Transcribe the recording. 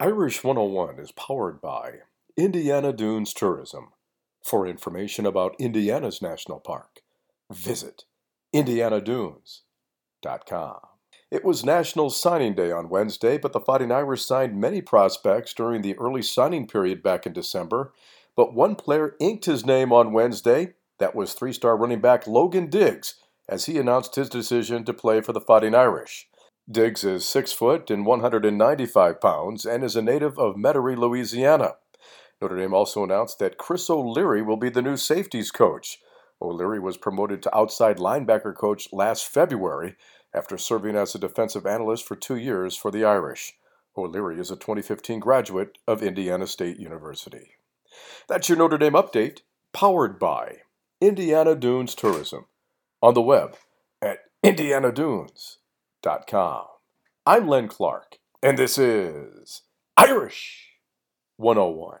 Irish 101 is powered by Indiana Dunes Tourism. For information about Indiana's national park, visit indianadunes.com. It was National Signing Day on Wednesday, but the Fighting Irish signed many prospects during the early signing period back in December. But one player inked his name on Wednesday. That was three star running back Logan Diggs, as he announced his decision to play for the Fighting Irish. Diggs is 6 foot and 195 pounds and is a native of Metairie, Louisiana. Notre Dame also announced that Chris O'Leary will be the new safeties coach. O'Leary was promoted to outside linebacker coach last February after serving as a defensive analyst for two years for the Irish. O'Leary is a 2015 graduate of Indiana State University. That's your Notre Dame update, powered by Indiana Dunes Tourism, on the web at I'm Len Clark, and this is Irish 101.